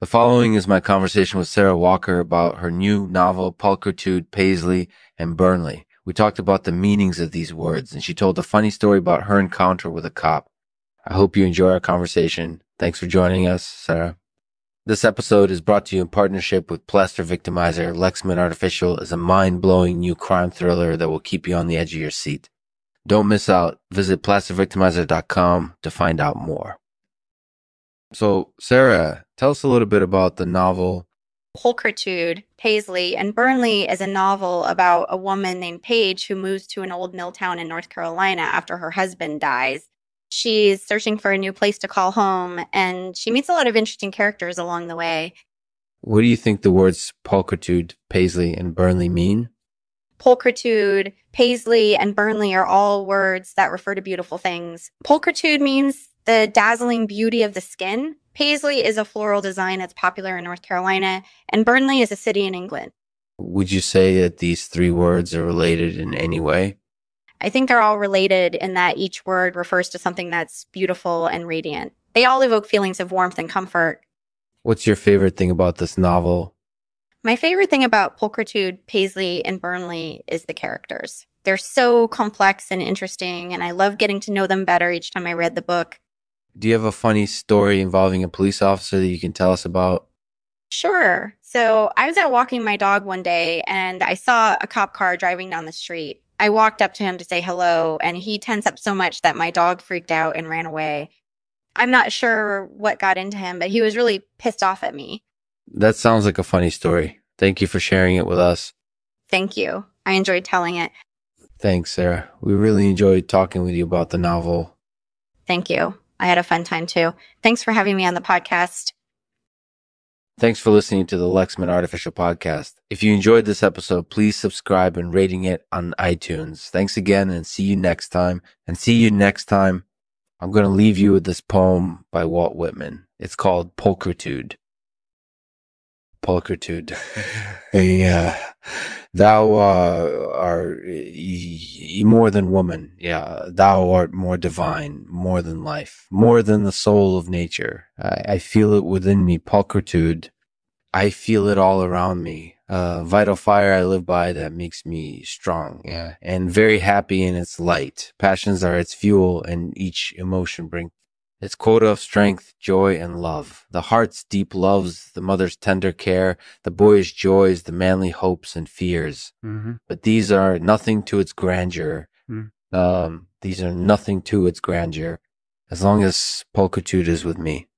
The following is my conversation with Sara Walker about her new novel, Pulchritude, Paisley, and Burnley. We talked about the meanings of these words, and she told a funny story about her encounter with a cop. I hope you enjoy our conversation. Thanks for joining us, Sara. This episode is brought to you in partnership with Plaster Victimizer. Lexman Artificial is a mind blowing new crime thriller that will keep you on the edge of your seat. Don't miss out. Visit plastervictimizer.com to find out more. So, Sara, tell us a little bit about the novel. Pulchritude, Paisley, and Burnley is a novel about a woman named Paige who moves to an old mill town in North Carolina after her husband dies. She's searching for a new place to call home, and she meets a lot of interesting characters along the way. What do you think the words pulchritude, Paisley, and Burnley mean? Pulchritude, Paisley, and Burnley are all words that refer to beautiful things. Pulchritude means the dazzling beauty of the skin. Paisley is a floral design that's popular in North Carolina, and Burnley is a city in England. Would you say that these three words are related in any way? I think they're all related in that each word refers to something that's beautiful and radiant. They all evoke feelings of warmth and comfort. What's your favorite thing about this novel? My favorite thing about Pulchritude, Paisley, and Burnley is the characters. They're so complex and interesting, and I love getting to know them better each time I read the book. Do you have a funny story involving a police officer that you can tell us about? Sure. So I was out walking my dog one day and I saw a cop car driving down the street. I walked up to him to say hello and he tensed up so much that my dog freaked out and ran away. I'm not sure what got into him, but he was really pissed off at me. That sounds like a funny story. Thank you for sharing it with us. Thank you. I enjoyed telling it. Thanks, Sara. We really enjoyed talking with you about the novel. Thank you. I had a fun time too. Thanks for having me on the podcast. Thanks for listening to the Lexman Artificial Podcast. If you enjoyed this episode, please subscribe and rating it on iTunes. Thanks again and see you next time. And see you next time. I'm going to leave you with this poem by Walt Whitman. It's called Pulchritude. Pulchritude. yeah. Thou uh, art more than woman. Yeah. Thou art more divine, more than life, more than the soul of nature. I, I feel it within me, pulchritude. I feel it all around me. Uh, vital fire I live by that makes me strong, yeah, and very happy in its light. Passions are its fuel, and each emotion brings its quota of strength, joy, and love. The heart's deep loves, the mother's tender care, the boyish joys, the manly hopes and fears. Mm-hmm. But these are nothing to its grandeur. Mm. Um, these are nothing to its grandeur. As long as pulchritude is with me.